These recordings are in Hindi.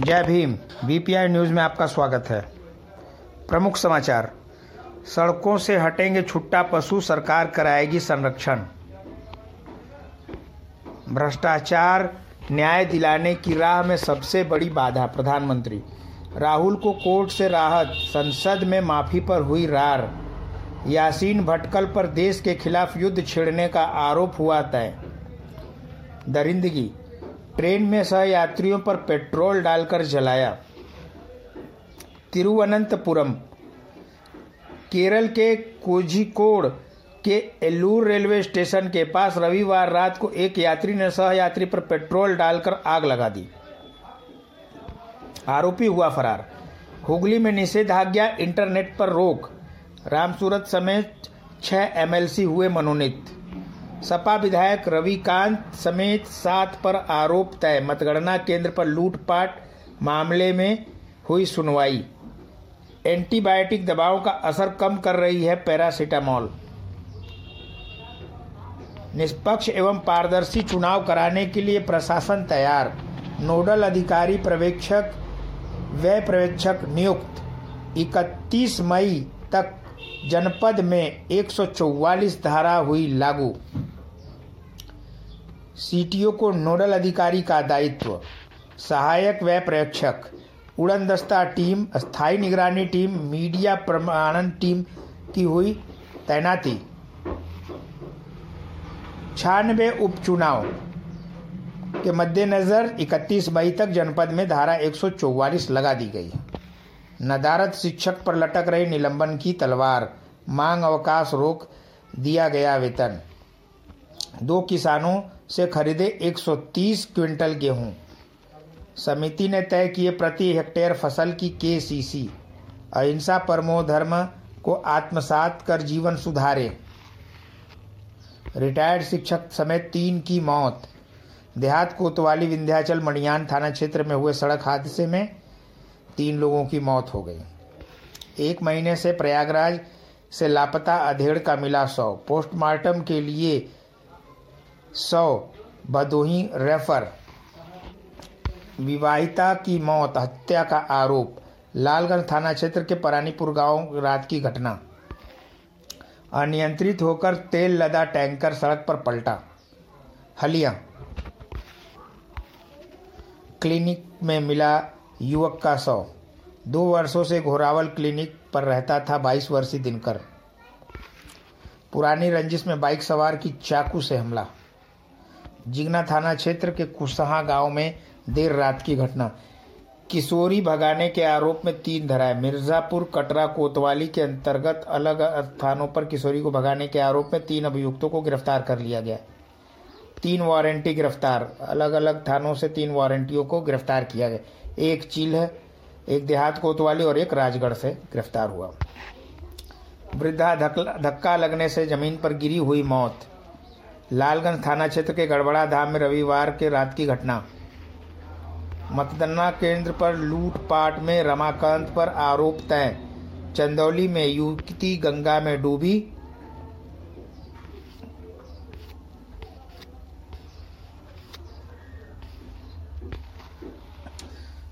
जय भीम। बीपीआई न्यूज़ में आपका स्वागत है। प्रमुख समाचार। सड़कों से हटेंगे छुट्टा पशु, सरकार कराएगी संरक्षण। भ्रष्टाचार न्याय दिलाने की राह में सबसे बड़ी बाधा, प्रधानमंत्री। राहुल को कोर्ट से राहत, संसद में माफ़ी पर हुई रार। यासीन भटकल पर देश के खिलाफ युद्ध छेड़ने का आरोप हुआ तय। दरिंदगी। ट्रेन में सह यात्रियों पर पेट्रोल डालकर जलाया। तिरुवनंतपुरम, केरल के कोझिकोड के एल्लूर रेलवे स्टेशन के पास रविवार रात को एक यात्री ने सह यात्री पर पेट्रोल डालकर आग लगा दी। आरोपी हुआ फरार। हुगली में निषेधाज्ञा, इंटरनेट पर रोक। रामसूरत समेत छह एमएलसी हुए मनोनीत। सपा विधायक रविकांत समेत सात पर आरोप तय। मतगणना केंद्र पर लूटपाट मामले में हुई सुनवाई। एंटीबायोटिक दवाओं का असर कम कर रही है पैरासीटामोल। निष्पक्ष एवं पारदर्शी चुनाव कराने के लिए प्रशासन तैयार। नोडल अधिकारी पर्यवेक्षक व्यय पर्यवेक्षक नियुक्त। 31 मई तक जनपद में 144 धारा हुई लागू। सीटीओ को नोडल अधिकारी का दायित्व, सहायक व प्रेक्षक उड़न दस्ता टीम, स्थायी निगरानी टीम, मीडिया प्रमाणन टीम की हुई तैनाती। छियानवे उपचुनाव के मद्देनजर 31 मई तक जनपद में धारा 144 लगा दी गई। नदारत शिक्षक पर लटक रही निलंबन की तलवार, मांग, अवकाश रोक दिया गया वेतन। दो किसानों से खरीदे 130 क्विंटल गेहूँ। समिति ने तय किए प्रति हेक्टेयर फ़सल की केसीसी। अहिंसा परमो धर्म को आत्मसात कर जीवन सुधारे। रिटायर्ड शिक्षक समेत तीन की मौत। देहात कोतवाली विंध्याचल मणियान थाना क्षेत्र में हुए सड़क हादसे में तीन लोगों की मौत हो गई। एक महीने से प्रयागराज से लापता अधेड़ का मिला सौ पोस्टमार्टम के लिए सौ भदोही रेफर। विवाहिता की मौत, हत्या का आरोप। लालगंज थाना क्षेत्र के परानीपुर गाँव रात की घटना। अनियंत्रित होकर तेल लदा टैंकर सड़क पर पलटा। हलिया। क्लिनिक में मिला युवक का सौ। दो वर्षों से घोरावल क्लिनिक पर रहता था बाईस वर्षीय दिनकर। पुरानी रंजिश में बाइक सवार की चाकू से हमला। जिगना थाना क्षेत्र के कुसहा गाँव में देर रात की घटना। किशोरी भगाने के आरोप में तीन धराए। मिर्जापुर कटरा कोतवाली के अंतर्गत अलग स्थानों पर किशोरी को भगाने के आरोप में तीन अभियुक्तों को गिरफ़्तार कर लिया गया। तीन वारंटी गिरफ़्तार। अलग अलग थानों से तीन वारंटियों को गिरफ़्तार किया गया। एक चील एक देहात कोतवाली और एक राजगढ़ से गिरफ़्तार हुआ। वृद्धा धक्का लगने से ज़मीन पर गिरी हुई मौत। लालगंज थाना क्षेत्र के गड़बड़ा धाम में रविवार के रात की घटना। मतगणना केंद्र पर लूटपाट में रमाकांत पर आरोप तय। चंदौली में युवती गंगा में डूबी।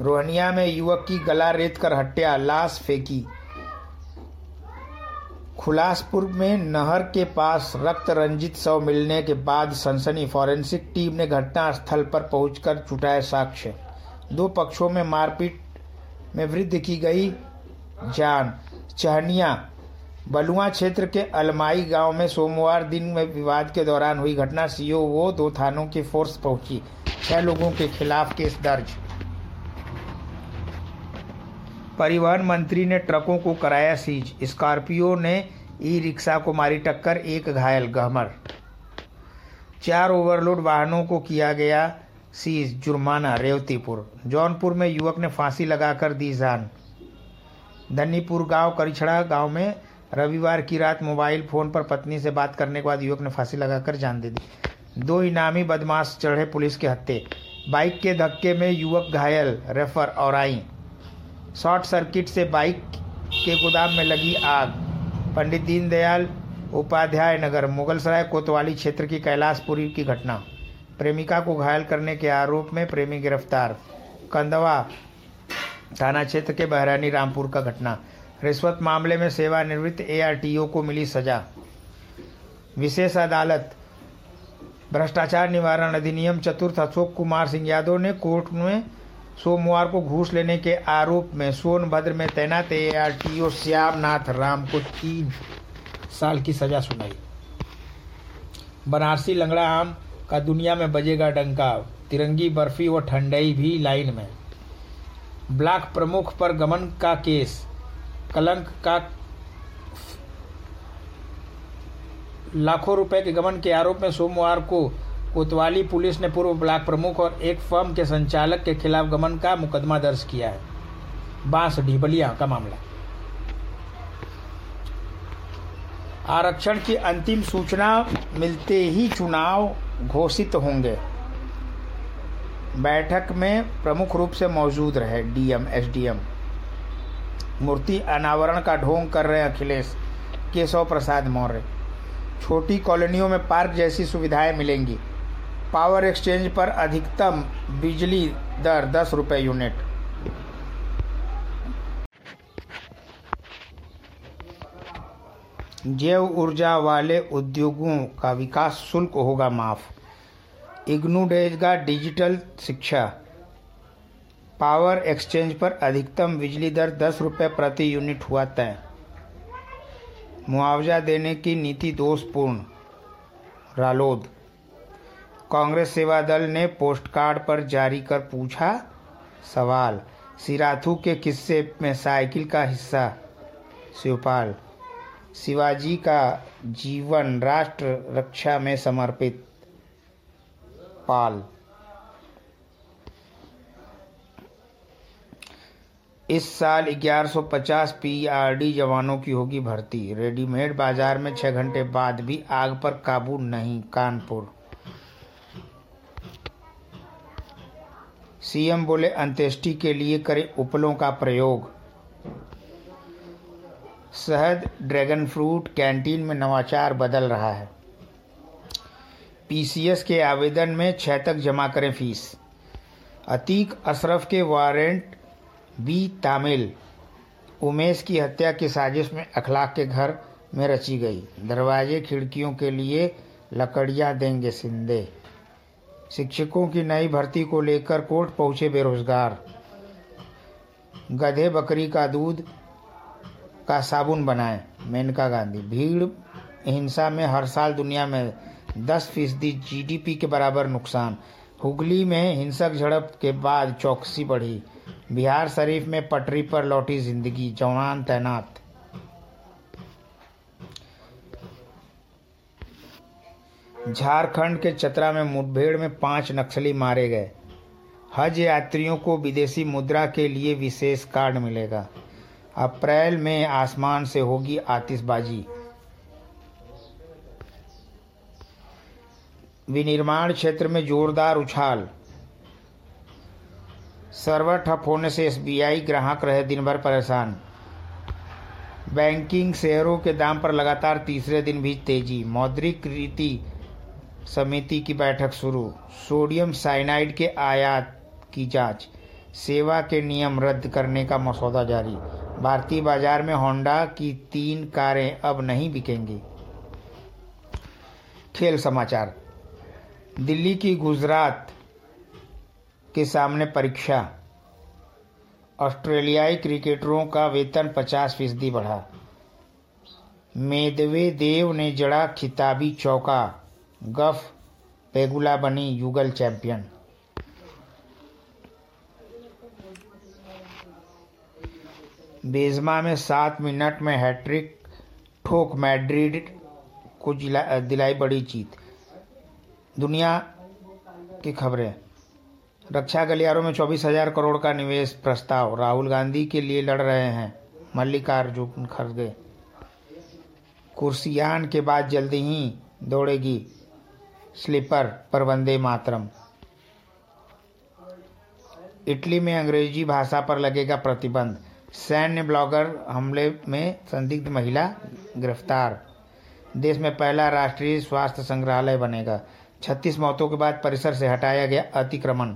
रोहनिया में युवक की गला रेत कर हत्या, लाश फेंकी। खुलासपुर में नहर के पास रक्त रंजित शव मिलने के बाद सनसनी फॉरेंसिक टीम ने घटना स्थल पर पहुंचकर छुटाए साक्ष्य। दो पक्षों में मारपीट में वृद्धि की गई जान। चहनिया, बलुआ क्षेत्र के अलमाई गाँव में सोमवार दिन में विवाद के दौरान हुई घटना। सीओ वो दो थानों की फोर्स पहुँची। छह लोगों के खिलाफ केस दर्ज। परिवहन मंत्री ने ट्रकों को कराया सीज। स्कॉर्पियो ने ई रिक्शा को मारी टक्कर, एक घायल, गहमर। चार ओवरलोड वाहनों को किया गया सीज, जुर्माना, रेवतीपुर। जौनपुर में युवक ने फांसी लगाकर दी जान। धनीपुर गाँव, करिछड़ा गाँव में रविवार की रात मोबाइल फ़ोन पर पत्नी से बात करने के बाद युवक ने फांसी लगाकर जान दे दी। दो इनामी बदमाश चढ़े पुलिस के हत्थे। बाइक के धक्के में युवक घायल, रेफर और आई। शॉर्ट सर्किट से बाइक के गोदाम में लगी आग। पंडित दीनदयाल उपाध्याय नगर, मुगलसराय कोतवाली क्षेत्र की कैलाशपुरी की घटना। प्रेमिका को घायल करने के आरोप में प्रेमी गिरफ़्तार। कंदवा थाना क्षेत्र के बहरानी रामपुर का घटना। रिश्वत मामले में सेवानिवृत्त एआरटीओ को मिली सजा। विशेष अदालत। भ्रष्टाचार निवारण अधिनियम चतुर्थ अशोक कुमार सिंह यादव ने कोर्ट में सोमवार को घूस लेने के आरोप में सोनभद्र में तैनात एआरटीओ श्यामनाथ राम को तीन साल की सजा सुनाई। बनारसी लंगड़ा आम का दुनिया में बजेगा डंका तिरंगी बर्फ़ी व ठंडई भी लाइन में। ब्लॉक प्रमुख पर गमन का केस। कलंक का लाखों रुपए के गमन के आरोप में सोमवार को कोतवाली पुलिस ने पूर्व ब्लॉक प्रमुख और एक फर्म के संचालक के खिलाफ गमन का मुकदमा दर्ज किया है। बाँस ढीबलिया का मामला। आरक्षण की अंतिम सूचना मिलते ही चुनाव घोषित होंगे। बैठक में प्रमुख रूप से मौजूद रहे डीएम, एसडीएम। मूर्ति अनावरण का ढोंग कर रहे अखिलेश, केशव प्रसाद मौर्य। छोटी कॉलोनियों में पार्क जैसी सुविधाएँ मिलेंगी। पावर एक्सचेंज पर अधिकतम बिजली दर दस रुपये यूनिट। जैव ऊर्जा वाले उद्योगों का विकास शुल्क होगा माफ़। इग्नू देगा डिजिटल शिक्षा। पावर एक्सचेंज पर अधिकतम बिजली दर दस रुपये प्रति यूनिट हुआ तय। मुआवजा देने की नीति दोषपूर्ण। रालोद कांग्रेस सेवा दल ने पोस्ट कार्ड पर जारी कर पूछा सवाल। सिराथू के किस्से में साइकिल का हिस्सा, शिवपाल। शिवाजी का जीवन राष्ट्र रक्षा में समर्पित। पाल। इस साल 1150 पीआरडी जवानों की होगी भर्ती। रेडीमेड बाज़ार में छह घंटे बाद भी आग पर काबू नहीं, कानपुर सीएम बोले, अंत्येष्टि के लिए करें उपलों का प्रयोग। शहद, ड्रैगन फ्रूट, कैंटीन में नवाचार बदल रहा है। पीसीएस के आवेदन में छः तक जमा करें फ़ीस। अतीक अशरफ के वारंट, बी तामिल। उमेश की हत्या की साजिश में अखलाक के घर में रची गई। दरवाजे खिड़कियों के लिए लकड़ियाँ देंगे सिंधे शिक्षकों की नई भर्ती को लेकर कोर्ट पहुँचे बेरोजगार। गधे बकरी का दूध का साबुन बनाए, मेनका गांधी। भीड़, हिंसा में हर साल दुनिया में दस फ़ीसदी जीडीपी के बराबर नुकसान। हुगली में हिंसक झड़प के बाद चौकसी बढ़ी। बिहार शरीफ में पटरी पर लौटी ज़िंदगी, जवान तैनात झारखंड के चतरा में मुठभेड़ में पाँच नक्सली मारे गए। हज यात्रियों को विदेशी मुद्रा के लिए विशेष कार्ड मिलेगा। अप्रैल में आसमान से होगी आतिशबाजी। विनिर्माण क्षेत्र में जोरदार उछाल। सर्वर ठप होने से एसबीआई ग्राहक रहे दिन भर परेशान। बैंकिंग शेयरों के दाम पर लगातार तीसरे दिन भी तेज़ी। मौद्रिक रीति समिति की बैठक शुरू। सोडियम साइनाइड के आयात की जाँच। सेवा के नियम रद्द करने का मसौदा जारी। भारतीय बाज़ार में होंडा की तीन कारें अब नहीं बिकेंगी। खेल समाचार। दिल्ली की गुजरात के सामने परीक्षा। ऑस्ट्रेलियाई क्रिकेटरों का वेतन 50 फ़ीसदी बढ़ा। मेदवे देव ने जड़ा खिताबी चौका। गफ पेगुला बनी युगल चैंपियन। बेजमा में सात मिनट में हैट्रिक, ठोक मैड्रिड, को दिलाई बड़ी जीत। दुनिया की खबरें। रक्षा गलियारों में चौबीस हज़ार करोड़ का निवेश प्रस्ताव। राहुल गांधी के लिए लड़ रहे हैं। मल्लिकार्जुन खड़गे। कुर्सियान के बाद जल्दी ही दौड़ेगी। स्लीपर, पर वंदे मातरम। इटली में अंग्रेज़ी भाषा पर लगेगा प्रतिबंध। सैन्य ब्लॉगर हमले में संदिग्ध महिला गिरफ़्तार। देश में पहला राष्ट्रीय स्वास्थ्य संग्रहालय बनेगा। छत्तीस मौतों के बाद परिसर से हटाया गया अतिक्रमण।